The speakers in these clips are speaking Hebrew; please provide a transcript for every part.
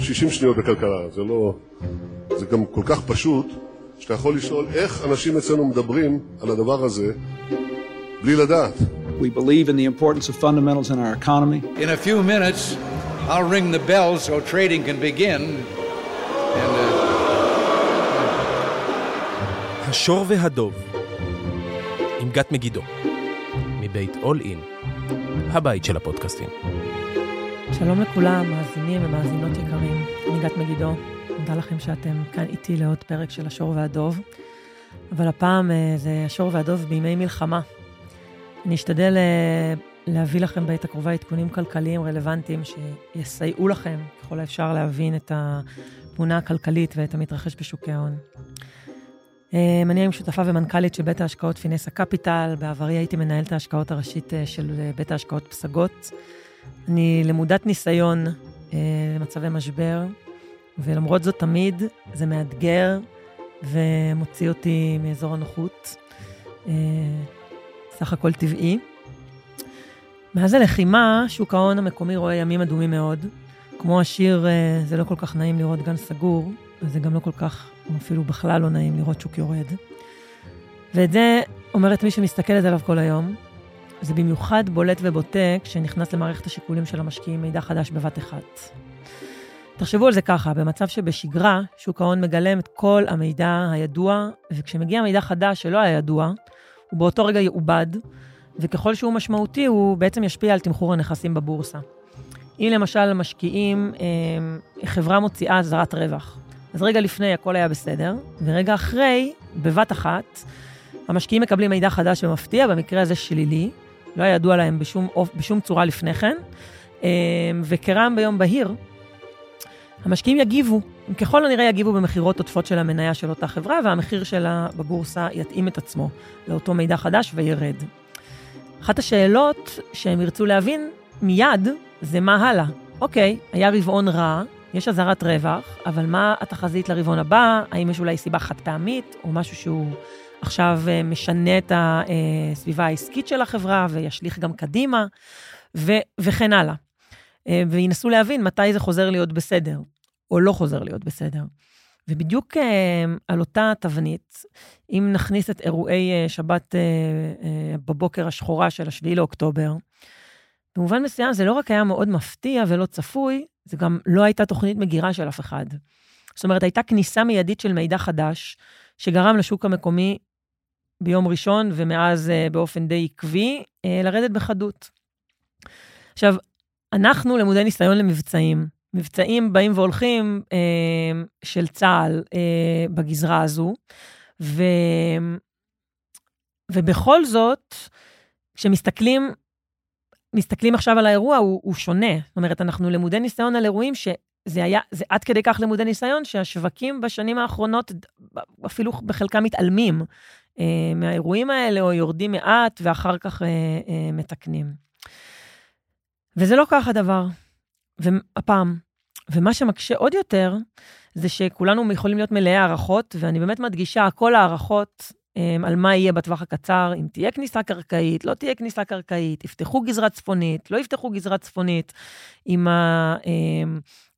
60 שניות בכלכלה, זה לא... זה גם כל כך פשוט, שאתה יכול לשאול איך אנשים אצלנו מדברים על הדבר הזה בלי לדעת. We believe in the importance of fundamentals in our economy. In a few minutes, I'll ring the bell so trading can begin. And, uh... השור והדוב, עם גת מגידו, מבית אול אין, הבית של הפודקאסטים. שלום לכולם, מאזינים ומאזינות יקרים, אני גת מגידו, מודה לכם שאתם כאן איתי לעוד פרק של השור והדוב, אבל הפעם אה, זה השור והדוב בימי מלחמה. אני אשתדל אה, להביא לכם בעת הקרובה עדכונים כלכליים רלוונטיים שיסייעו לכם ככל האפשר להבין את התמונה הכלכלית ואת המתרחש בשוקי ההון. אה, אני היום שותפה ומנכ"לית של בית ההשקעות פינסה קפיטל, בעברי הייתי מנהלת ההשקעות הראשית של בית ההשקעות פסגות. אני למודת ניסיון אה, למצבי משבר, ולמרות זאת תמיד זה מאתגר ומוציא אותי מאזור הנוחות. אה, סך הכל טבעי. מאז הלחימה, שוק ההון המקומי רואה ימים אדומים מאוד. כמו השיר, אה, זה לא כל כך נעים לראות גן סגור, וזה גם לא כל כך, או אפילו בכלל לא נעים לראות שוק יורד. ואת זה אומרת מי שמסתכלת עליו כל היום, זה במיוחד בולט ובוטה כשנכנס למערכת השיקולים של המשקיעים מידע חדש בבת אחת. תחשבו על זה ככה, במצב שבשגרה, שוק ההון מגלם את כל המידע הידוע, וכשמגיע מידע חדש שלא היה ידוע, הוא באותו רגע יעובד, וככל שהוא משמעותי, הוא בעצם ישפיע על תמחור הנכסים בבורסה. אם למשל משקיעים, אה, חברה מוציאה אזהרת רווח, אז רגע לפני הכל היה בסדר, ורגע אחרי, בבת אחת, המשקיעים מקבלים מידע חדש ומפתיע, במקרה הזה שלילי, לא היה ידוע להם בשום, בשום צורה לפני כן, אמ, וכרעם ביום בהיר, המשקיעים יגיבו, הם ככל הנראה יגיבו במכירות עודפות של המניה של אותה חברה, והמחיר שלה בבורסה יתאים את עצמו לאותו מידע חדש וירד. אחת השאלות שהם ירצו להבין מיד זה מה הלאה. אוקיי, היה רבעון רע, יש אזהרת רווח, אבל מה התחזית לרבעון הבא? האם יש אולי סיבה חד פעמית, או משהו שהוא עכשיו אה, משנה את הסביבה העסקית של החברה וישליך גם קדימה, ו- וכן הלאה. אה, וינסו להבין מתי זה חוזר להיות בסדר, או לא חוזר להיות בסדר. ובדיוק אה, על אותה תבנית, אם נכניס את אירועי שבת בבוקר השחורה של השביעי לאוקטובר, במובן מסוים זה לא רק היה מאוד מפתיע ולא צפוי, זה גם לא הייתה תוכנית מגירה של אף אחד. זאת אומרת, הייתה כניסה מיידית של מידע חדש, שגרם לשוק המקומי ביום ראשון, ומאז uh, באופן די עקבי, uh, לרדת בחדות. עכשיו, אנחנו למודי ניסיון למבצעים. מבצעים באים והולכים uh, של צה"ל uh, בגזרה הזו, ו... ובכל זאת, כשמסתכלים מסתכלים עכשיו על האירוע, הוא, הוא שונה. זאת אומרת, אנחנו למודי ניסיון על אירועים שזה היה, זה עד כדי כך למודי ניסיון, שהשווקים בשנים האחרונות אפילו בחלקם מתעלמים אה, מהאירועים האלה, או יורדים מעט, ואחר כך אה, אה, מתקנים. וזה לא כך הדבר, הפעם. ומה שמקשה עוד יותר, זה שכולנו יכולים להיות מלאי הערכות, ואני באמת מדגישה, כל הערכות על מה יהיה בטווח הקצר, אם תהיה כניסה קרקעית, לא תהיה כניסה קרקעית, יפתחו גזרה צפונית, לא יפתחו גזרה צפונית, עם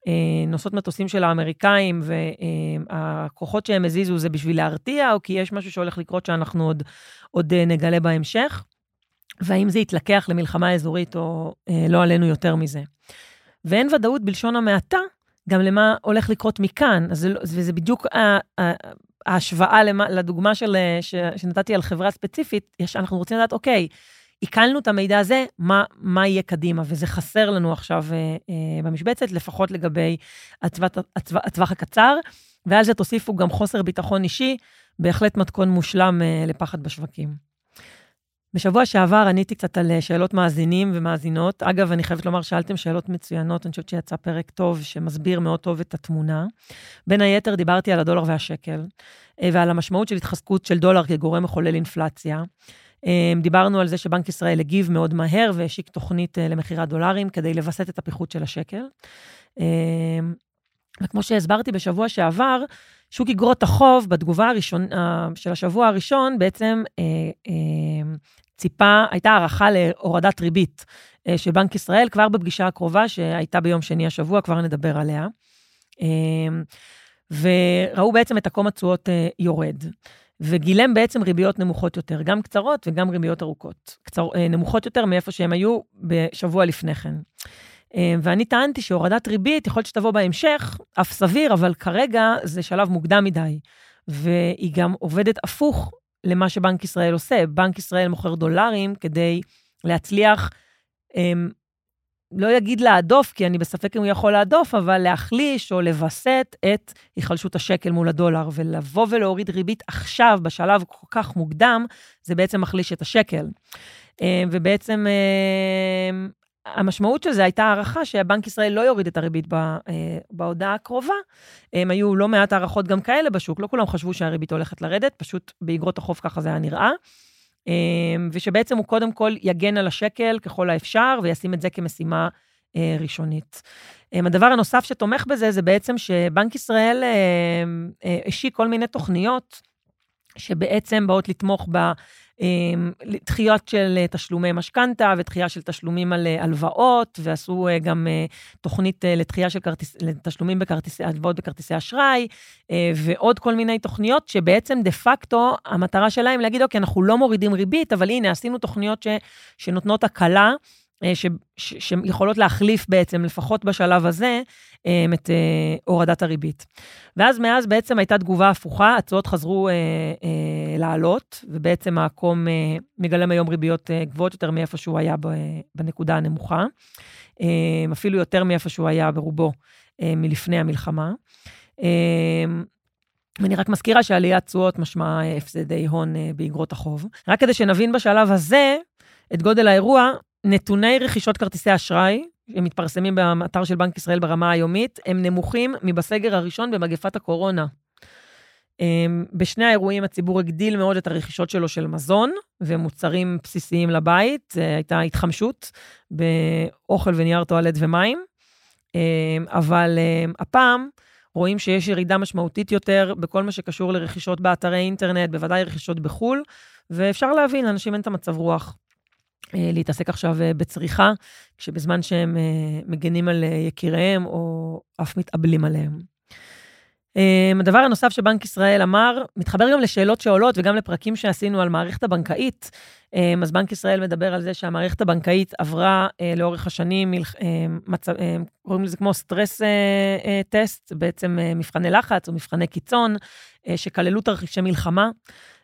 אה, נושאות מטוסים של האמריקאים, והכוחות שהם הזיזו זה בשביל להרתיע, או כי יש משהו שהולך לקרות שאנחנו עוד, עוד אה, נגלה בהמשך, והאם זה יתלקח למלחמה אזורית או אה, לא עלינו יותר מזה. ואין ודאות בלשון המעטה גם למה הולך לקרות מכאן, וזה בדיוק ההשוואה לדוגמה של, שנתתי על חברה ספציפית, יש, אנחנו רוצים לדעת, אוקיי, עיכלנו את המידע הזה, מה, מה יהיה קדימה, וזה חסר לנו עכשיו אה, אה, במשבצת, לפחות לגבי הטווח, הקצר, ועל זה תוסיפו גם חוסר ביטחון אישי, בהחלט מתכון מושלם אה, לפחד בשווקים. בשבוע שעבר עניתי קצת על אה, שאלות מאזינים ומאזינות. אגב, אני חייבת לומר, שאלתם שאלות מצוינות, אני חושבת שיצא פרק טוב שמסביר מאוד טוב את התמונה. בין היתר, דיברתי על הדולר והשקל, אה, ועל המשמעות של התחזקות של דולר כגורם מחולל אינפלציה. אמ, דיברנו על זה שבנק ישראל הגיב מאוד מהר והשיק תוכנית אה, למכירת דולרים כדי לווסת את הפיחות של השקל. אמ, וכמו שהסברתי בשבוע שעבר, שוק אגרות החוב בתגובה הראשון, אה, של השבוע הראשון בעצם אה, ציפה, הייתה הערכה להורדת ריבית של בנק ישראל כבר בפגישה הקרובה שהייתה ביום שני השבוע, כבר נדבר עליה. וראו בעצם את עקום התשואות יורד. וגילם בעצם ריביות נמוכות יותר, גם קצרות וגם ריביות ארוכות. קצר, נמוכות יותר מאיפה שהם היו בשבוע לפני כן. ואני טענתי שהורדת ריבית, יכול להיות שתבוא בהמשך, אף סביר, אבל כרגע זה שלב מוקדם מדי. והיא גם עובדת הפוך למה שבנק ישראל עושה. בנק ישראל מוכר דולרים כדי להצליח, הם, לא יגיד להדוף, כי אני בספק אם הוא יכול להדוף, אבל להחליש או לווסת את היחלשות השקל מול הדולר. ולבוא ולהוריד ריבית עכשיו, בשלב כל כך מוקדם, זה בעצם מחליש את השקל. ובעצם המשמעות של זה הייתה הערכה שבנק ישראל לא יוריד את הריבית אה, בהודעה הקרובה. הם היו לא מעט הערכות גם כאלה בשוק, לא כולם חשבו שהריבית הולכת לרדת, פשוט באגרות החוב ככה זה היה נראה. אה, ושבעצם הוא קודם כל יגן על השקל ככל האפשר וישים את זה כמשימה אה, ראשונית. הדבר הנוסף שתומך בזה זה בעצם שבנק ישראל השיק כל מיני תוכניות שבעצם באות לתמוך. אמ, דחיות של אה, תשלומי משכנתה ודחייה של תשלומים על אה, הלוואות, ועשו אה, גם תוכנית לדחייה של כרטיס, תשלומים בכרטיסי, הלוואות בכרטיסי אשראי, ועוד כל מיני תוכניות שבעצם דה פקטו המטרה שלהם להגיד, אוקיי, אנחנו לא מורידים ריבית, אבל הנה, עשינו תוכניות ש, שנותנות הקלה. ש, ש, שיכולות להחליף בעצם, לפחות בשלב הזה, את אה, הורדת הריבית. ואז מאז בעצם הייתה תגובה הפוכה, התשואות חזרו אה, אה, לעלות, ובעצם העקום אה, מגלם היום ריביות אה, גבוהות יותר מאיפה שהוא היה בנקודה הנמוכה, אה, אפילו יותר מאיפה שהוא היה ברובו אה, מלפני המלחמה. אה, ואני רק מזכירה שעליית תשואות משמעה הפסדי הון באגרות החוב. רק כדי שנבין בשלב הזה את גודל האירוע, נתוני רכישות כרטיסי אשראי, הם מתפרסמים באתר של בנק ישראל ברמה היומית, הם נמוכים מבסגר הראשון במגפת הקורונה. אמ, בשני האירועים הציבור הגדיל מאוד את הרכישות שלו של מזון ומוצרים בסיסיים לבית, הייתה התחמשות באוכל ונייר טואלט ומים, אמ, אבל אמ, הפעם רואים שיש ירידה משמעותית יותר בכל מה שקשור לרכישות באתרי אינטרנט, בוודאי רכישות בחו"ל, ואפשר להבין, לאנשים אין את המצב רוח. אה, להתעסק עכשיו אה, בצריכה, כשבזמן שהם אה, מגנים על יקיריהם או אף מתאבלים עליהם. הדבר הנוסף שבנק ישראל אמר, מתחבר גם לשאלות שעולות וגם לפרקים שעשינו על מערכת הבנקאית. אז בנק ישראל מדבר על זה שהמערכת הבנקאית עברה לאורך השנים, קוראים לזה כמו סטרס טסט, בעצם מבחני לחץ או מבחני קיצון, שכללו תרחישי מלחמה.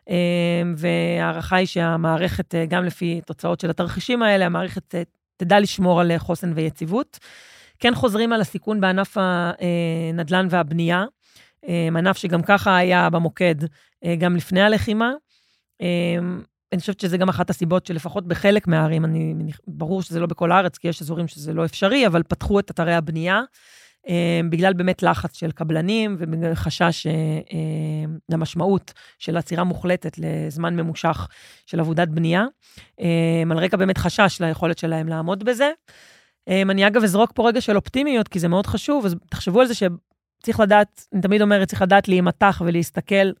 אמ, וההערכה היא שהמערכת, אה, גם לפי תוצאות של התרחישים האלה, המערכת אה, תדע לשמור על אה, חוסן ויציבות. כן חוזרים על הסיכון בענף הנדל"ן והבנייה, אמ, ענף שגם ככה היה במוקד גם לפני הלחימה. אמ, אני חושבת שזה גם אחת הסיבות שלפחות בחלק מהערים, אני, ברור שזה לא בכל הארץ, כי יש אזורים שזה לא אפשרי, אבל פתחו את אתרי הבנייה. אה, בגלל באמת לחץ של קבלנים וחשש אה, אה, למשמעות של עצירה מוחלטת לזמן ממושך של עבודת בנייה, על רקע באמת חשש ליכולת שלהם לעמוד בזה. אני אגב אזרוק פה רגע של אופטימיות, כי זה מאוד חשוב, אז תחשבו על זה שצריך לדעת, אני תמיד אומרת, צריך לדעת להימתח ולהסתכל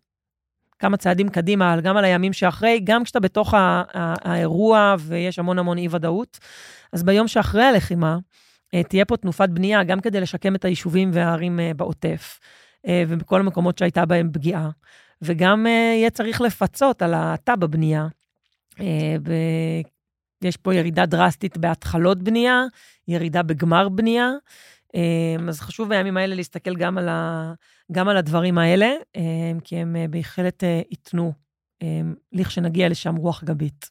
כמה צעדים קדימה, גם על הימים שאחרי, גם כשאתה בתוך האירוע ויש המון המון אי-ודאות. אז ביום שאחרי הלחימה, תהיה פה תנופת בנייה, גם כדי לשקם את היישובים והערים אה, בעוטף, אה, ובכל המקומות שהייתה בהם פגיעה, וגם יהיה צריך לפצות על האטה בבנייה. יש פה ירידה דרסטית בהתחלות בנייה, ירידה בגמר בנייה, אז חשוב בימים האלה להסתכל גם על, ה, גם על הדברים האלה, כי הם בהחלט ייתנו, לכשנגיע לשם רוח גבית.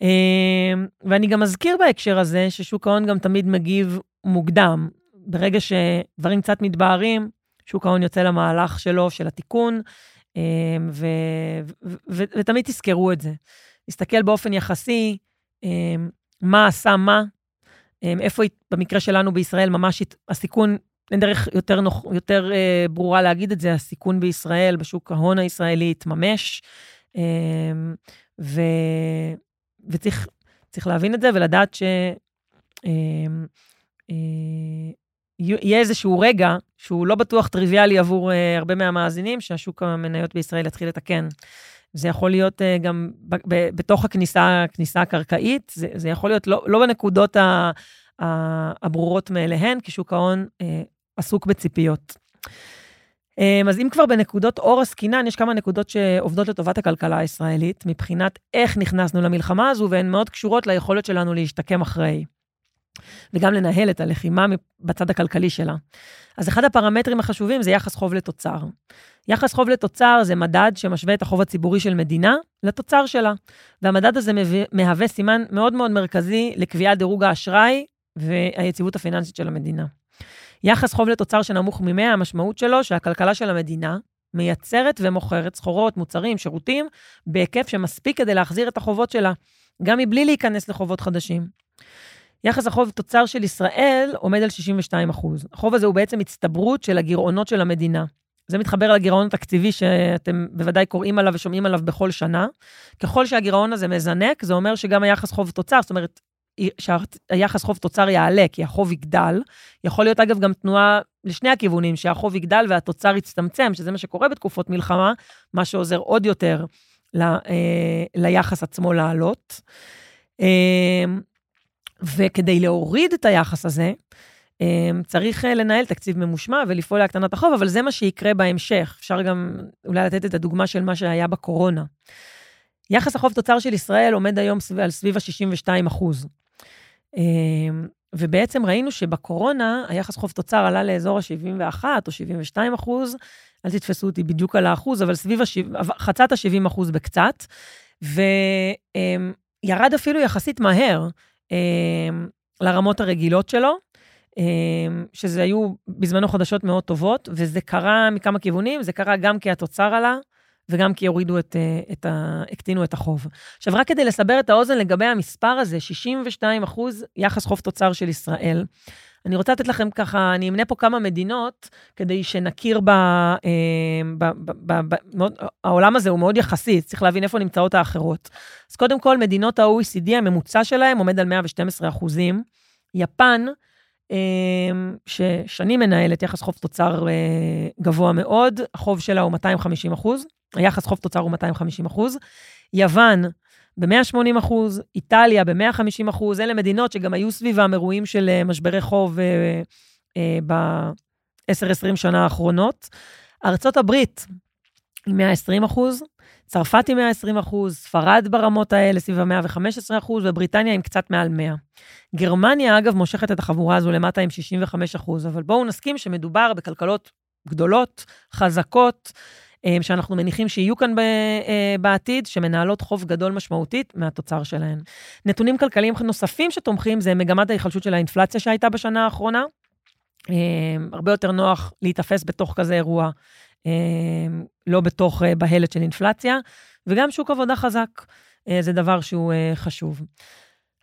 אמ, ואני גם אזכיר בהקשר הזה ששוק ההון גם תמיד מגיב מוקדם. ברגע שדברים קצת מתבהרים, שוק ההון יוצא למהלך שלו, של התיקון, אמ, ו, ו, ו, ותמיד תזכרו את זה. להסתכל באופן יחסי, אמ, מה עשה מה, איפה במקרה שלנו בישראל ממש הסיכון, אין דרך יותר, נוח, יותר אה, ברורה להגיד את זה, הסיכון בישראל, בשוק ההון הישראלי התממש. ו... וצריך להבין את זה ולדעת ש... אמ, אה, יהיה איזשהו רגע שהוא לא בטוח טריוויאלי עבור אה, הרבה מהמאזינים, שהשוק המניות בישראל יתחיל לתקן. זה יכול להיות אה, גם בתוך הכניסה, הכניסה הקרקעית, זה, זה יכול להיות לא, לא בנקודות ה, ה, הברורות מאליהן, כי שוק ההון עסוק בציפיות. אמ, אז אם כבר בנקודות אור עסקינן, יש כמה נקודות שעובדות לטובת הכלכלה הישראלית, מבחינת איך נכנסנו למלחמה הזו, והן מאוד קשורות ליכולת שלנו להשתקם אחרי. וגם לנהל את הלחימה בצד הכלכלי שלה. אז אחד הפרמטרים החשובים זה יחס חוב לתוצר. יחס חוב לתוצר זה מדד שמשווה את החוב הציבורי של מדינה לתוצר שלה. והמדד הזה מהווה סימן מאוד מאוד מרכזי לקביעת דירוג האשראי והיציבות הפיננסית של המדינה. יחס חוב לתוצר שנמוך מ-100, המשמעות שלו שהכלכלה של המדינה מייצרת ומוכרת סחורות, מוצרים, שירותים, בהיקף שמספיק כדי להחזיר את החובות שלה, גם מבלי להיכנס לחובות חדשים. יחס החוב תוצר של ישראל עומד על 62 אחוז. החוב הזה הוא בעצם הצטברות של הגירעונות של המדינה. זה מתחבר לגירעון התקציבי שאתם בוודאי קוראים עליו ושומעים עליו בכל שנה. ככל שהגירעון הזה מזנק, זה אומר שגם היחס חוב תוצר, זאת אומרת, שהיחס חוב תוצר יעלה, כי החוב יגדל. יכול להיות, אגב, גם תנועה לשני הכיוונים, שהחוב יגדל והתוצר יצטמצם, שזה מה שקורה בתקופות מלחמה, מה שעוזר עוד יותר ל, אה, ליחס עצמו לעלות. אה, וכדי להוריד את היחס הזה, אמ, צריך אה, לנהל תקציב ממושמע ולפעול להקטנת החוב, אבל זה מה שיקרה בהמשך. אפשר גם אולי לתת את הדוגמה של מה שהיה בקורונה. יחס החוב תוצר של ישראל עומד היום על סביב ה-62 אחוז. אמ, ובעצם ראינו שבקורונה היחס חוב תוצר עלה לאזור ה-71 או 72 אחוז, אל תתפסו אותי בדיוק על האחוז, אבל סביב ה-70, חצת ה-70 אחוז בקצת, וירד אפילו יחסית מהר. אמ, לרמות הרגילות שלו, אמ, שזה היו בזמנו חדשות מאוד טובות, וזה קרה מכמה כיוונים, זה קרה גם כי התוצר עלה, וגם כי הורידו את, אה, את ה... הקטינו את החוב. עכשיו, רק כדי לסבר את האוזן לגבי המספר הזה, 62 אחוז יחס חוב תוצר של ישראל. אני רוצה לתת לכם ככה, אני אמנה פה כמה מדינות, כדי שנכיר ב... אה, ב, ב, ב, ב מאוד, העולם הזה הוא מאוד יחסי, צריך להבין איפה נמצאות האחרות. אז קודם כל, מדינות ה-OECD, הממוצע שלהם עומד על 112 אחוזים. יפן, ששנים מנהלת יחס חוב תוצר אה, גבוה מאוד, החוב שלה הוא 250 אחוז, היחס חוב תוצר הוא 250 אחוז. יוון, ב-180 אחוז, איטליה ב-150 אחוז, אלה מדינות שגם היו סביבם אירועים של אה, משברי חוב אה, אה, ב-10-20 שנה האחרונות. ארצות הברית, עם 120 אחוז, צרפת עם 120 אחוז, ספרד ברמות האלה סביב ה-115 אחוז, ובריטניה עם קצת מעל 100. גרמניה, אגב, מושכת את החבורה הזו למטה עם 65 אחוז, אבל בואו נסכים שמדובר בכלכלות גדולות, חזקות, אה, שאנחנו מניחים שיהיו כאן אה, בעתיד, שמנהלות חוב גדול משמעותית מהתוצר שלהן. נתונים כלכליים נוספים שתומכים זה מגמת ההיחלשות של האינפלציה שהייתה בשנה האחרונה. אה, הרבה יותר נוח להיתפס בתוך כזה אירוע, לא בתוך בהלת של אינפלציה, וגם שוק עבודה חזק, זה דבר שהוא חשוב.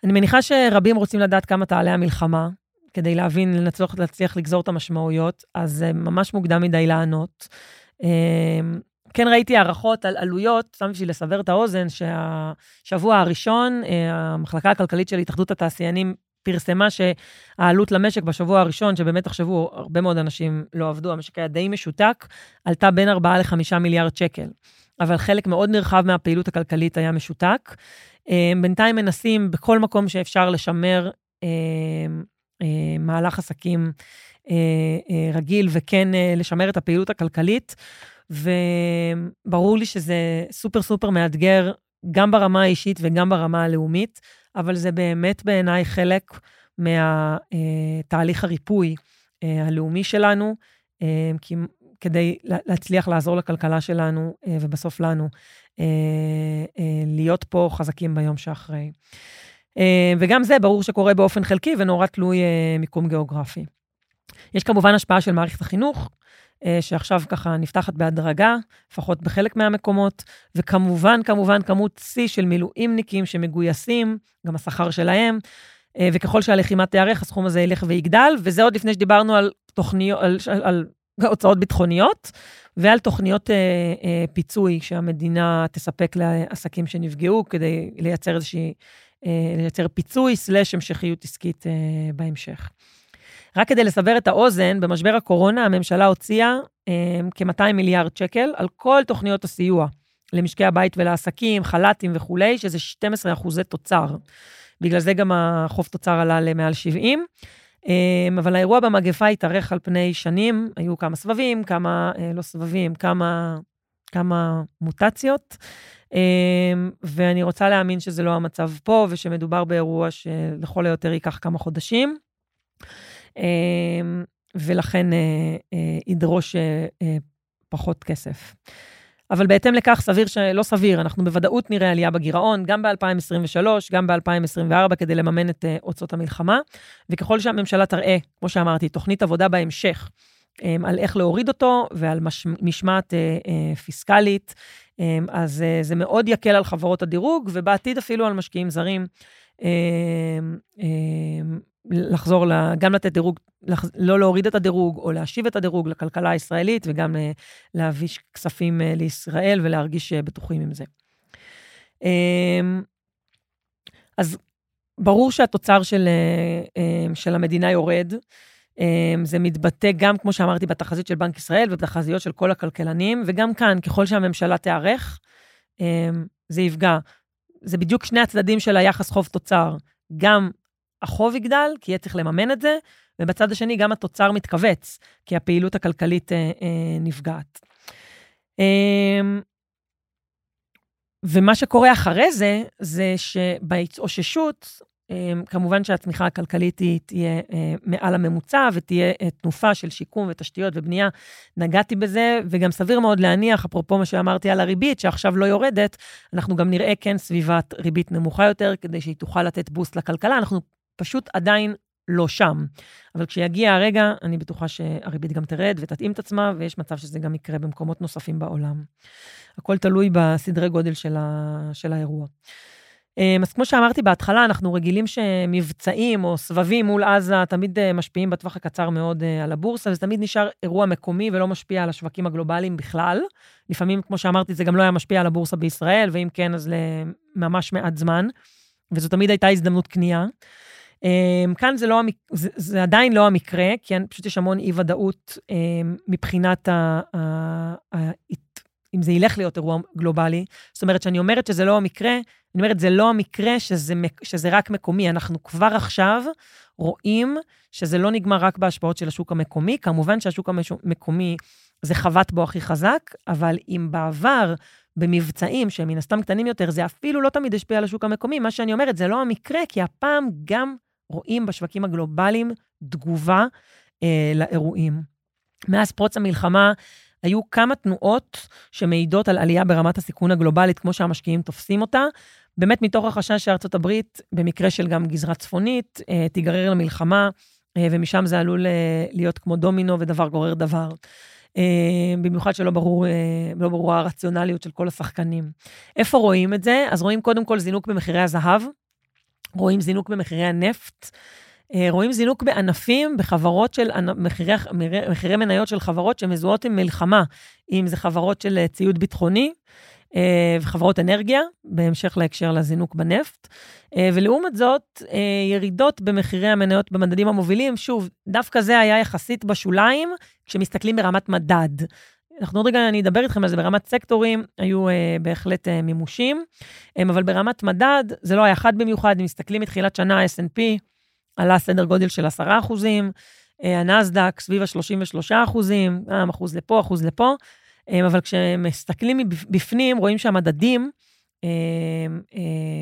אני מניחה שרבים רוצים לדעת כמה תעלה המלחמה, כדי להבין, לנצלוח, להצליח לגזור את המשמעויות, אז זה ממש מוקדם מדי לענות. אמ, כן ראיתי הערכות על עלויות, סתם בשביל לסבר את האוזן, שהשבוע הראשון, אה, המחלקה הכלכלית של התאחדות התעשיינים פרסמה שהעלות למשק בשבוע הראשון, שבאמת תחשבו, הרבה מאוד אנשים לא עבדו, המשק היה די משותק, עלתה בין 4 ל-5 מיליארד שקל. אבל חלק מאוד נרחב מהפעילות הכלכלית היה משותק. אמ, בינתיים מנסים בכל מקום שאפשר לשמר אמ, מהלך עסקים אה, אה, רגיל, וכן אה, לשמר את הפעילות הכלכלית. וברור לי שזה סופר סופר מאתגר, גם ברמה האישית וגם ברמה הלאומית, אבל זה באמת בעיניי חלק מהתהליך הריפוי הלאומי שלנו, כי כדי להצליח לעזור לכלכלה שלנו, ובסוף לנו, להיות פה חזקים ביום שאחרי. וגם זה ברור שקורה באופן חלקי ונורא תלוי מיקום גיאוגרפי. יש כמובן השפעה של מערכת החינוך, אה, שעכשיו ככה נפתחת בהדרגה, לפחות בחלק מהמקומות, וכמובן, כמובן, כמות שיא של מילואימניקים שמגויסים, גם השכר שלהם, אה, וככל שהלחימה תיארך, הסכום הזה ילך ויגדל, וזה עוד לפני שדיברנו על תוכניות, על, על, על הוצאות ביטחוניות, ועל תוכניות אה, אה, פיצוי שהמדינה תספק לעסקים שנפגעו, כדי לייצר איזושהי, אה, לייצר פיצוי סלש המשכיות עסקית אה, בהמשך. רק כדי לסבר את האוזן, במשבר הקורונה הממשלה הוציאה אה, כ-200 מיליארד שקל על כל תוכניות הסיוע למשקי הבית ולעסקים, חל"תים וכולי, שזה 12 אחוזי תוצר. בגלל זה גם החוב תוצר עלה למעל 70. אמ, אבל האירוע במגפה התארך על פני שנים, היו כמה סבבים, כמה אה, לא סבבים, כמה, כמה מוטציות, ואני רוצה להאמין שזה לא המצב פה, ושמדובר באירוע שלכל היותר ייקח כמה חודשים, ולכן אה, אה, ידרוש פחות כסף. אבל בהתאם לכך, סביר שלא סביר, אנחנו בוודאות נראה עלייה בגירעון, גם ב-2023, גם ב-2024, כדי לממן את uh, הוצאות המלחמה. וככל שהממשלה תראה, כמו שאמרתי, תוכנית עבודה בהמשך, um, על איך להוריד אותו ועל מש, משמעת uh, uh, פיסקלית, um, אז uh, זה מאוד יקל על חברות הדירוג, ובעתיד אפילו על משקיעים זרים. Um, um, לחזור, גם לתת דירוג, לא להוריד את הדירוג, או להשיב את הדירוג לכלכלה הישראלית, וגם אה, להביא כספים אה, לישראל ולהרגיש אה, בטוחים עם זה. אמ, אז ברור שהתוצר של, של המדינה יורד. אמ, זה מתבטא גם, כמו שאמרתי, בתחזית של בנק ישראל ובתחזיות של כל הכלכלנים, וגם כאן, ככל שהממשלה תיערך, אמ, זה יפגע. זה בדיוק שני הצדדים של היחס חוב-תוצר. גם החוב יגדל, כי יהיה צריך לממן את זה, ובצד השני גם התוצר מתכווץ, כי הפעילות הכלכלית אה, אה, נפגעת. אה, ומה שקורה אחרי זה, זה שבהתאוששות, אה, כמובן שהצמיחה הכלכלית היא תהיה אה, מעל הממוצע, ותהיה אה, תנופה של שיקום ותשתיות ובנייה. נגעתי בזה, וגם סביר מאוד להניח, אפרופו מה שאמרתי על הריבית, שעכשיו לא יורדת, אנחנו גם נראה כן סביבת ריבית נמוכה יותר, כדי שהיא תוכל לתת בוסט לכלכלה. אנחנו פשוט עדיין לא שם. אבל כשיגיע הרגע, אני בטוחה שהריבית גם תרד ותתאים את עצמה, ויש מצב שזה גם יקרה במקומות נוספים בעולם. הכל תלוי בסדרי גודל של, ה... של האירוע. אמ, אז כמו שאמרתי בהתחלה, אנחנו רגילים שמבצעים או סבבים מול עזה תמיד אה, משפיעים בטווח הקצר מאוד אה, על הבורסה, וזה תמיד נשאר אירוע מקומי ולא משפיע על השווקים הגלובליים בכלל. לפעמים, כמו שאמרתי, זה גם לא היה משפיע על הבורסה בישראל, ואם כן, אז לממש מעט זמן, וזו תמיד הייתה הזדמנות קנייה. Um, כאן זה, לא, זה, זה עדיין לא המקרה, כי פשוט יש המון אי-ודאות um, מבחינת ה, ה, ה, אם זה ילך להיות אירוע גלובלי. זאת אומרת, שאני אומרת שזה לא המקרה, אני אומרת, זה לא המקרה שזה, שזה רק מקומי. אנחנו כבר עכשיו רואים שזה לא נגמר רק בהשפעות של השוק המקומי. כמובן שהשוק המקומי זה חבט בו הכי חזק, אבל אם בעבר, במבצעים שהם מן הסתם קטנים יותר, זה אפילו לא תמיד השפיע על השוק המקומי. מה שאני אומרת, זה לא המקרה, כי הפעם גם רואים בשווקים הגלובליים תגובה אה, לאירועים. מאז פרוץ המלחמה היו כמה תנועות שמעידות על עלייה ברמת הסיכון הגלובלית, כמו שהמשקיעים תופסים אותה, באמת מתוך החשש שארצות הברית, במקרה של גם גזרה צפונית, אה, תיגרר למלחמה, אה, ומשם זה עלול אה, להיות כמו דומינו ודבר גורר דבר. אה, במיוחד שלא ברור, אה, לא ברור הרציונליות של כל השחקנים. איפה רואים את זה? אז רואים קודם כל זינוק במחירי הזהב, רואים זינוק במחירי הנפט, אה, רואים זינוק בענפים, בחברות של, מחירי, מחירי מניות של חברות שמזוהות עם מלחמה, אם זה חברות של אה, ציוד ביטחוני אה, וחברות אנרגיה, בהמשך להקשר לזינוק בנפט. ולעומת זאת, ירידות במחירי המניות במדדים המובילים, שוב, דווקא זה היה יחסית בשוליים, כשמסתכלים ברמת מדד. אנחנו עוד רגע, אני אדבר איתכם על זה, ברמת סקטורים היו אה, בהחלט אה, מימושים, אה, אבל ברמת מדד זה לא היה חד במיוחד, אם מסתכלים מתחילת שנה, ה-S&P עלה סדר גודל של 10 אחוזים, אה, הנסדק סביב ה-33 אחוזים, אה, אחוז לפה, אחוז לפה, אה, אבל כשמסתכלים בפנים, רואים שהמדדים,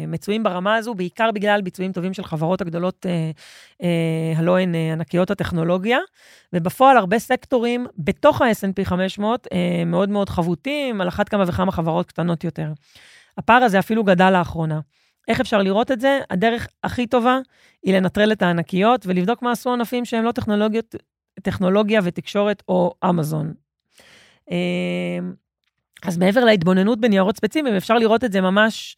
מצויים ברמה הזו, בעיקר בגלל ביצועים טובים של חברות הגדולות, אה, הלא הן ענקיות הטכנולוגיה, ובפועל הרבה סקטורים בתוך ה-S&P 500 מאוד מאוד חבוטים, על אחת כמה וכמה חברות קטנות יותר. הפער הזה אפילו גדל לאחרונה. איך אפשר לראות את זה? הדרך הכי טובה היא לנטרל את הענקיות ולבדוק מה עשו ענפים שהם לא טכנולוגיות, טכנולוגיה ותקשורת או אמזון. אז מעבר להתבוננות בניירות ספציפיים, אפשר לראות את זה ממש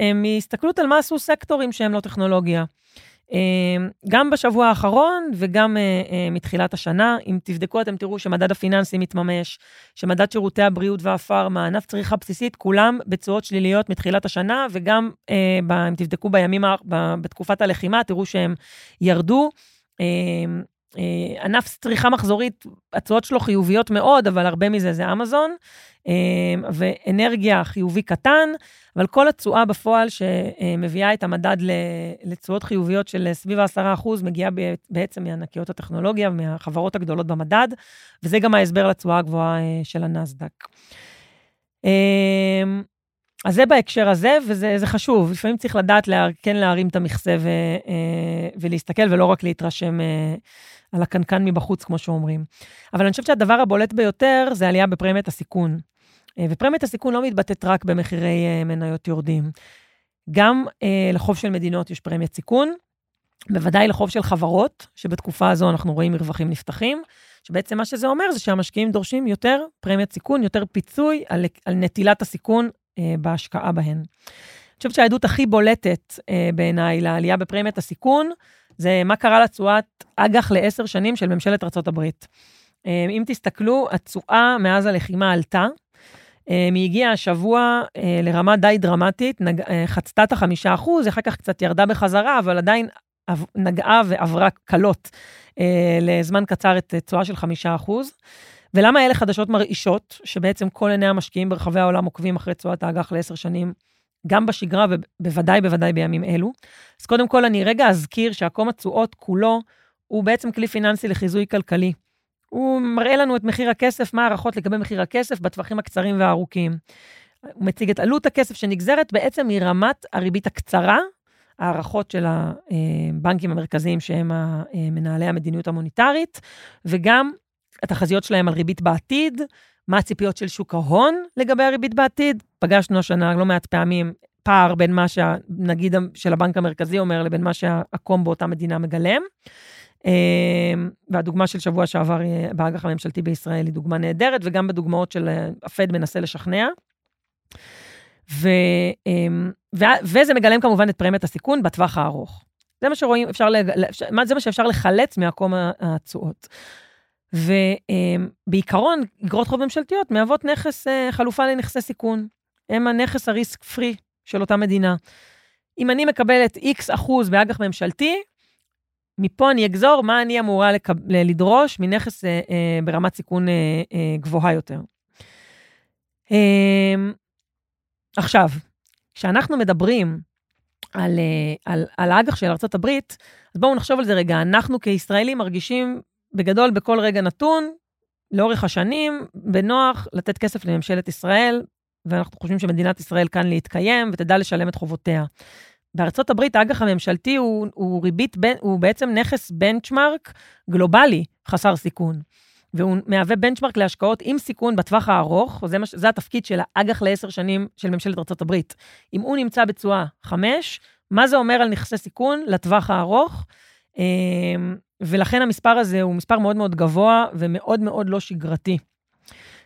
אה, מהסתכלות על מה עשו סקטורים שהם לא טכנולוגיה. אה, גם בשבוע האחרון וגם אה, מתחילת השנה, אם תבדקו, אתם תראו שמדד הפיננסי מתממש, שמדד שירותי הבריאות והפארמה, ענף צריכה בסיסית, כולם בתשואות שליליות מתחילת השנה, וגם אם תבדקו בימים, בתקופת הלחימה, תראו שהם ירדו. אה, ענף צריכה מחזורית, התשואות שלו חיוביות מאוד, אבל הרבה מזה זה אמזון, אה, ואנרגיה חיובי קטן, אבל כל התשואה בפועל שמביאה את המדד לתשואות חיוביות של סביב ה-10%, מגיעה בעצם מענקיות הטכנולוגיה ומהחברות הגדולות במדד, וזה גם ההסבר לתשואה הגבוהה של הנסדק. אז זה בהקשר הזה, וזה חשוב. לפעמים צריך לדעת לה, כן להרים את המכסה ו, ולהסתכל, ולא רק להתרשם על הקנקן מבחוץ, כמו שאומרים. אבל אני חושבת שהדבר הבולט ביותר זה עלייה בפרמיית הסיכון. אה, ופרמיית הסיכון לא מתבטאת רק במחירי אה, מניות יורדים. גם אה, לחוב של מדינות יש פרמיית סיכון, בוודאי לחוב של חברות, שבתקופה הזו אנחנו רואים מרווחים נפתחים, שבעצם מה שזה אומר זה שהמשקיעים דורשים יותר פרמיית סיכון, יותר פיצוי על, על נטילת הסיכון בהשקעה בהן. אני חושבת שהעדות הכי בולטת בעיניי לעלייה בפרמיית הסיכון, זה מה קרה לתשואת אג"ח לעשר שנים של ממשלת ארה"ב. אה, אם תסתכלו, התשואה מאז הלחימה עלתה. אה, היא הגיעה השבוע אה, לרמה די דרמטית, חצתה את החמישה אחוז, אחר כך קצת ירדה בחזרה, אבל עדיין נגעה ועברה קלות לזמן קצר את תשואה של חמישה אחוז. ולמה אלה חדשות מרעישות, שבעצם כל עיני המשקיעים ברחבי העולם עוקבים אחרי תשואת האג"ח לעשר שנים גם בשגרה ובוודאי בוודאי בימים אלו. אז קודם כל, אני רגע אזכיר שעקום התשואות כולו הוא בעצם כלי פיננסי לחיזוי כלכלי. הוא מראה לנו את מחיר הכסף, מה ההערכות לגבי מחיר הכסף בטווחים הקצרים והארוכים. הוא מציג את עלות הכסף שנגזרת בעצם מרמת הריבית הקצרה, הערכות של הבנקים המרכזיים שהם מנהלי המדיניות המוניטרית, וגם התחזיות שלהם על ריבית בעתיד, מה הציפיות של שוק ההון לגבי הריבית בעתיד. פגשנו השנה לא מעט פעמים פער בין מה שהנגיד של הבנק המרכזי אומר לבין מה שהקום באותה מדינה מגלם. אמ, והדוגמה של שבוע שעבר אה, באג"ח הממשלתי בישראל היא דוגמה נהדרת, וגם בדוגמאות של אה, הפד מנסה לשכנע. ו, ו, וזה מגלם כמובן את פרמיית הסיכון בטווח הארוך. זה מה שרואים, אפשר, זה מה שאפשר לחלץ מעקום התשואות. ובעיקרון, אגרות חוב ממשלתיות מהוות נכס, אה, חלופה לנכסי סיכון. הם הנכס הריסק פרי של אותה מדינה. אם אני מקבלת X אחוז באג"ח ממשלתי, מפה אני אגזור מה אני אמורה לקב... לדרוש מנכס אה, אה, ברמת סיכון אה, אה, גבוהה יותר. אה, עכשיו, כשאנחנו מדברים על, אה, על, על האג"ח של ארה"ב, אז בואו נחשוב על זה רגע. אנחנו כישראלים מרגישים בגדול, בכל רגע נתון, לאורך השנים, בנוח לתת כסף לממשלת ישראל, ואנחנו חושבים שמדינת ישראל כאן להתקיים ותדע לשלם את חובותיה. בארצות הברית האג"ח הממשלתי הוא, הוא ריבית, הוא בעצם נכס בנצ'מארק גלובלי חסר סיכון. והוא מהווה בנצ'מארק להשקעות עם סיכון בטווח הארוך, זה, מש, זה התפקיד של האג"ח לעשר שנים של ממשלת הברית. אם הוא נמצא בתשואה חמש, מה זה אומר על נכסי סיכון לטווח הארוך? ולכן המספר הזה הוא מספר מאוד מאוד גבוה ומאוד מאוד לא שגרתי.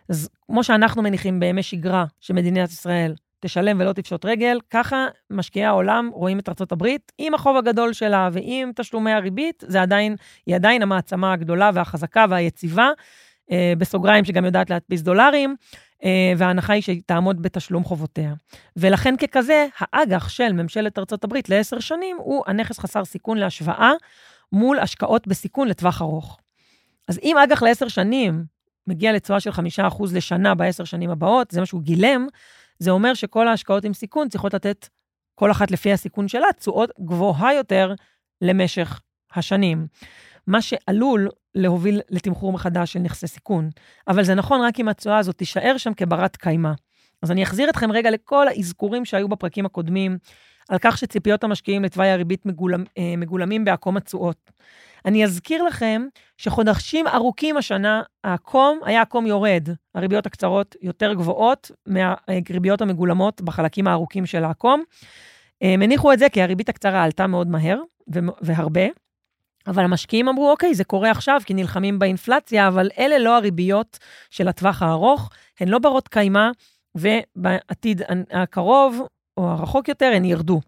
אז כמו שאנחנו מניחים בימי שגרה שמדינת ישראל תשלם ולא תפשוט רגל, ככה משקיעי העולם רואים את הברית עם החוב הגדול שלה ועם תשלומי הריבית, זה עדיין, היא עדיין המעצמה הגדולה והחזקה והיציבה, אה, בסוגריים שגם יודעת להדפיס דולרים, אה, וההנחה היא שהיא תעמוד בתשלום חובותיה. ולכן ככזה, האג"ח של ממשלת הברית לעשר שנים הוא הנכס חסר סיכון להשוואה מול השקעות בסיכון לטווח ארוך. אז אם אג"ח לעשר שנים מגיע לתשואה של חמישה אחוז לשנה בעשר שנים הבאות, זה מה שהוא גילם, זה אומר שכל ההשקעות עם סיכון צריכות לתת, כל אחת לפי הסיכון שלה, תשואות גבוהה יותר למשך השנים. מה שעלול להוביל לתמחור מחדש של נכסי סיכון. אבל זה נכון רק אם התשואה הזאת תישאר שם כברת קיימא. אז אני אחזיר אתכם רגע לכל האזכורים שהיו בפרקים הקודמים, על כך שציפיות המשקיעים לתוואי הריבית מגולמ, אה, מגולמים בעקום התשואות. אני אזכיר לכם שחודשים ארוכים השנה, העקום היה עקום יורד. הריביות הקצרות יותר גבוהות מהריביות המגולמות בחלקים הארוכים של העקום. הם הניחו את זה כי הריבית הקצרה עלתה מאוד מהר והרבה, אבל המשקיעים אמרו, אוקיי, זה קורה עכשיו כי נלחמים באינפלציה, אבל אלה לא הריביות של הטווח הארוך, הן לא ברות קיימא, ובעתיד הקרוב או הרחוק יותר, הן ירדו.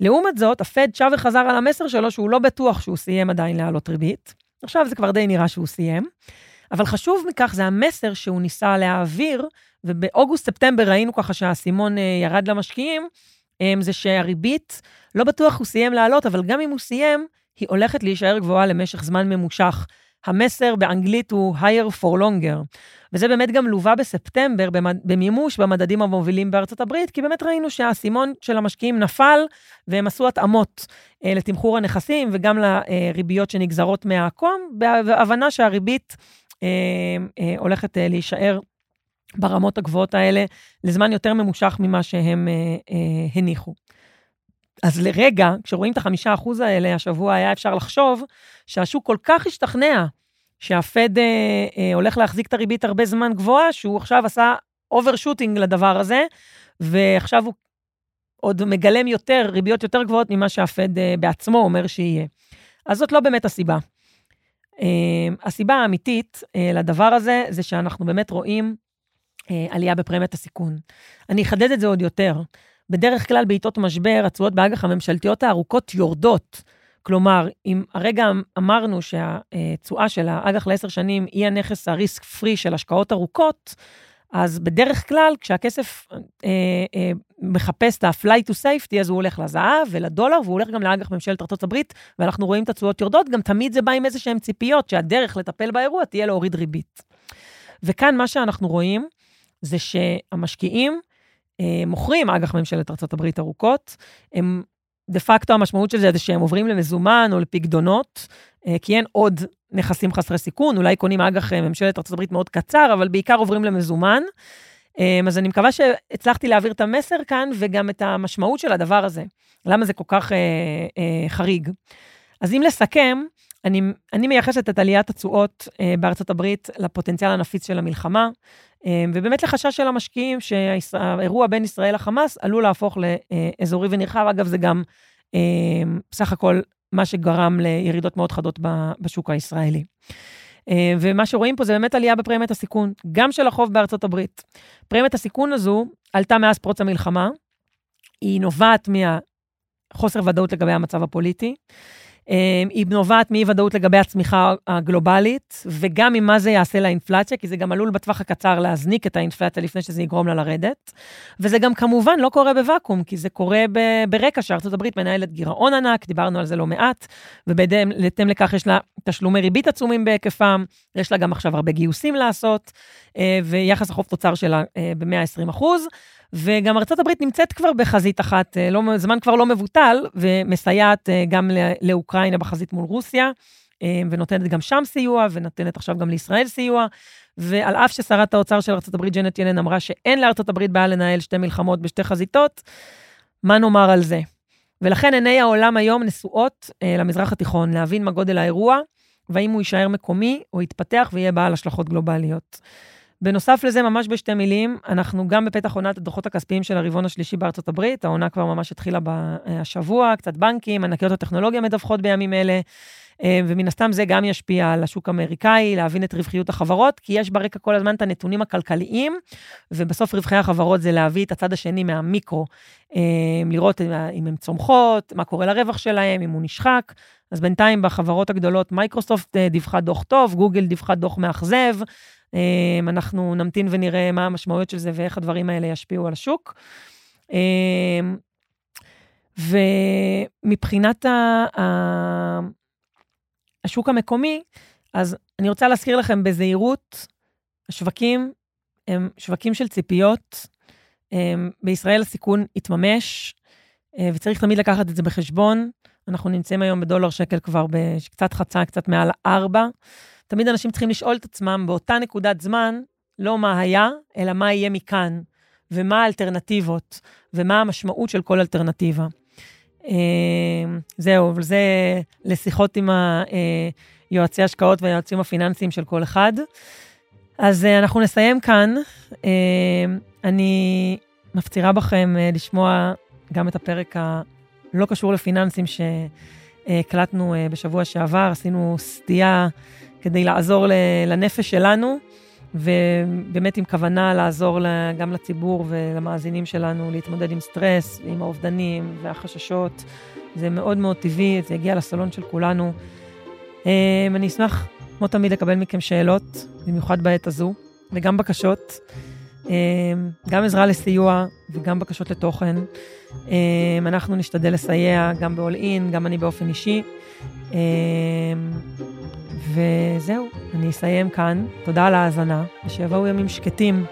לעומת זאת, הפד שב וחזר על המסר שלו שהוא לא בטוח שהוא סיים עדיין להעלות ריבית. עכשיו זה כבר די נראה שהוא סיים. אבל חשוב מכך, זה המסר שהוא ניסה להעביר, ובאוגוסט-ספטמבר ראינו ככה שהאסימון אה, ירד למשקיעים, אה, זה שהריבית, לא בטוח הוא סיים לעלות, אבל גם אם הוא סיים, היא הולכת להישאר גבוהה למשך זמן ממושך. המסר באנגלית הוא higher for longer. וזה באמת גם לווה בספטמבר במימוש במדדים המובילים בארצות הברית, כי באמת ראינו שהאסימון של המשקיעים נפל, והם עשו התאמות אה, לתמחור הנכסים וגם לריביות שנגזרות מהעקום, בהבנה שהריבית אה, אה, הולכת אה, להישאר ברמות הגבוהות האלה לזמן יותר ממושך ממה שהם אה, אה, הניחו. אז לרגע, כשרואים את החמישה אחוז האלה השבוע, היה אפשר לחשוב שהשוק כל כך השתכנע שהפד אה, אה, הולך להחזיק את הריבית הרבה זמן גבוהה, שהוא עכשיו עשה overshooting לדבר הזה, ועכשיו הוא עוד מגלם יותר, ריביות יותר גבוהות ממה שהפד אה, בעצמו אומר שיהיה. אז זאת לא באמת הסיבה. אה, הסיבה האמיתית אה, לדבר הזה, זה שאנחנו באמת רואים אה, עלייה בפרמיית הסיכון. אני אחדד את זה עוד יותר. בדרך כלל בעיתות משבר, התשואות באג"ח הממשלתיות הארוכות יורדות. כלומר, אם הרגע אמרנו שהתשואה של האג"ח לעשר שנים היא הנכס הריסק פרי של השקעות ארוכות, אז בדרך כלל, כשהכסף אה, אה, מחפש את ה-fly to safety, אז הוא הולך לזהב ולדולר, והוא הולך גם לאג"ח ממשלת ארה"ב, ואנחנו רואים את התשואות יורדות, גם תמיד זה בא עם איזה שהן ציפיות, שהדרך לטפל באירוע תהיה להוריד ריבית. וכאן מה שאנחנו רואים, זה שהמשקיעים מוכרים אג"ח ממשלת ארה"ב ארוכות, הם דה פקטו המשמעות של זה זה שהם עוברים למזומן או לפקדונות, אה, כי אין עוד נכסים חסרי סיכון, אולי קונים אג"ח אה, ממשלת ארה"ב מאוד קצר, אבל בעיקר עוברים למזומן. אה, אז אני מקווה שהצלחתי להעביר את המסר כאן וגם את המשמעות של הדבר הזה, למה זה כל כך אה, אה, חריג. אז אם לסכם, אני, אני מייחסת את עליית התשואות אה, בארצות הברית לפוטנציאל הנפיץ של המלחמה, אה, ובאמת לחשש של המשקיעים שהאירוע בין ישראל לחמאס עלול להפוך לאזורי ונרחב. אגב, זה גם אה, סך הכל מה שגרם לירידות מאוד חדות בשוק הישראלי. אה, ומה שרואים פה זה באמת עלייה בפרמיית הסיכון, גם של החוב בארצות הברית. פרמיית הסיכון הזו עלתה מאז פרוץ המלחמה, היא נובעת מהחוסר ודאות לגבי המצב הפוליטי. אמ, היא נובעת מאי-ודאות לגבי הצמיחה הגלובלית, וגם ממה זה יעשה לאינפלציה, כי זה גם עלול בטווח הקצר להזניק את האינפלציה לפני שזה יגרום לה לרדת. וזה גם כמובן לא קורה בוואקום, כי זה קורה ברקע שארצות הברית מנהלת גירעון ענק, דיברנו על זה לא מעט, ובהתאם לכך יש לה תשלומי ריבית עצומים בהיקפם, יש לה גם עכשיו הרבה גיוסים לעשות, אה, ויחס החוב תוצר שלה אה, ב-120 אחוז. וגם ארה"ב נמצאת כבר בחזית אחת, אה, לא, זמן כבר לא מבוטל, ומסייעת אה, גם לאוקראינה בחזית מול רוסיה, אה, ונותנת גם שם סיוע, ונותנת עכשיו גם לישראל סיוע. ועל אף ששרת האוצר של ארה"ב, ג'נט ילן, אמרה שאין לארה"ב בעיה לנהל שתי מלחמות בשתי חזיתות, מה נאמר על זה? ולכן עיני העולם היום נשואות אה, למזרח התיכון, להבין מה גודל האירוע, והאם הוא יישאר מקומי או יתפתח ויהיה בעל השלכות גלובליות. בנוסף לזה, ממש בשתי מילים, אנחנו גם בפתח עונת הדוחות הכספיים של הרבעון השלישי בארצות הברית, העונה כבר ממש התחילה השבוע, קצת בנקים, ענקיות הטכנולוגיה מדווחות בימים אלה, אה, ומן הסתם זה גם ישפיע על השוק האמריקאי, להבין את רווחיות החברות, כי יש ברקע כל הזמן את הנתונים הכלכליים, ובסוף רווחי החברות זה להביא את הצד השני מהמיקרו, אה, לראות אם הן צומחות, מה קורה לרווח שלהם, אם הוא נשחק. אז בינתיים בחברות הגדולות, מייקרוסופט אה, דיווחה דוח טוב, גוגל דיווחה דוח מאכזב, אנחנו נמתין ונראה מה המשמעויות של זה ואיך הדברים האלה ישפיעו על השוק. אמ, ומבחינת. השוק המקומי, אז אני רוצה להזכיר לכם בזהירות, השווקים הם שווקים של ציפיות. אמ, בישראל הסיכון התממש, אה, וצריך תמיד לקחת את זה בחשבון. אנחנו נמצאים היום בדולר שקל כבר, קצת חצה, קצת מעל ארבע. תמיד אנשים צריכים לשאול את עצמם באותה נקודת זמן, לא מה היה, אלא מה יהיה מכאן, ומה האלטרנטיבות, ומה המשמעות של כל אלטרנטיבה. אה, זהו, אבל זה לשיחות עם היועצי השקעות והיועצים הפיננסיים של כל אחד. אז אה, אנחנו נסיים כאן. אה, אני מפצירה בכם לשמוע גם את הפרק הלא קשור לפיננסים שהקלטנו בשבוע שעבר, עשינו סטייה כדי לעזור לנפש שלנו, ובאמת עם כוונה לעזור גם לציבור ולמאזינים שלנו להתמודד עם סטרס, עם האובדנים והחששות. זה מאוד מאוד טבעי, זה הגיע לסלון של כולנו. אמ, אני אשמח, כמו תמיד, לקבל מכם שאלות, במיוחד בעת הזו, וגם בקשות. גם עזרה לסיוע וגם בקשות לתוכן. אנחנו נשתדל לסייע גם ב-all in, גם אני באופן אישי. וזהו, אני אסיים כאן. תודה על ההאזנה, ושיבואו ימים שקטים.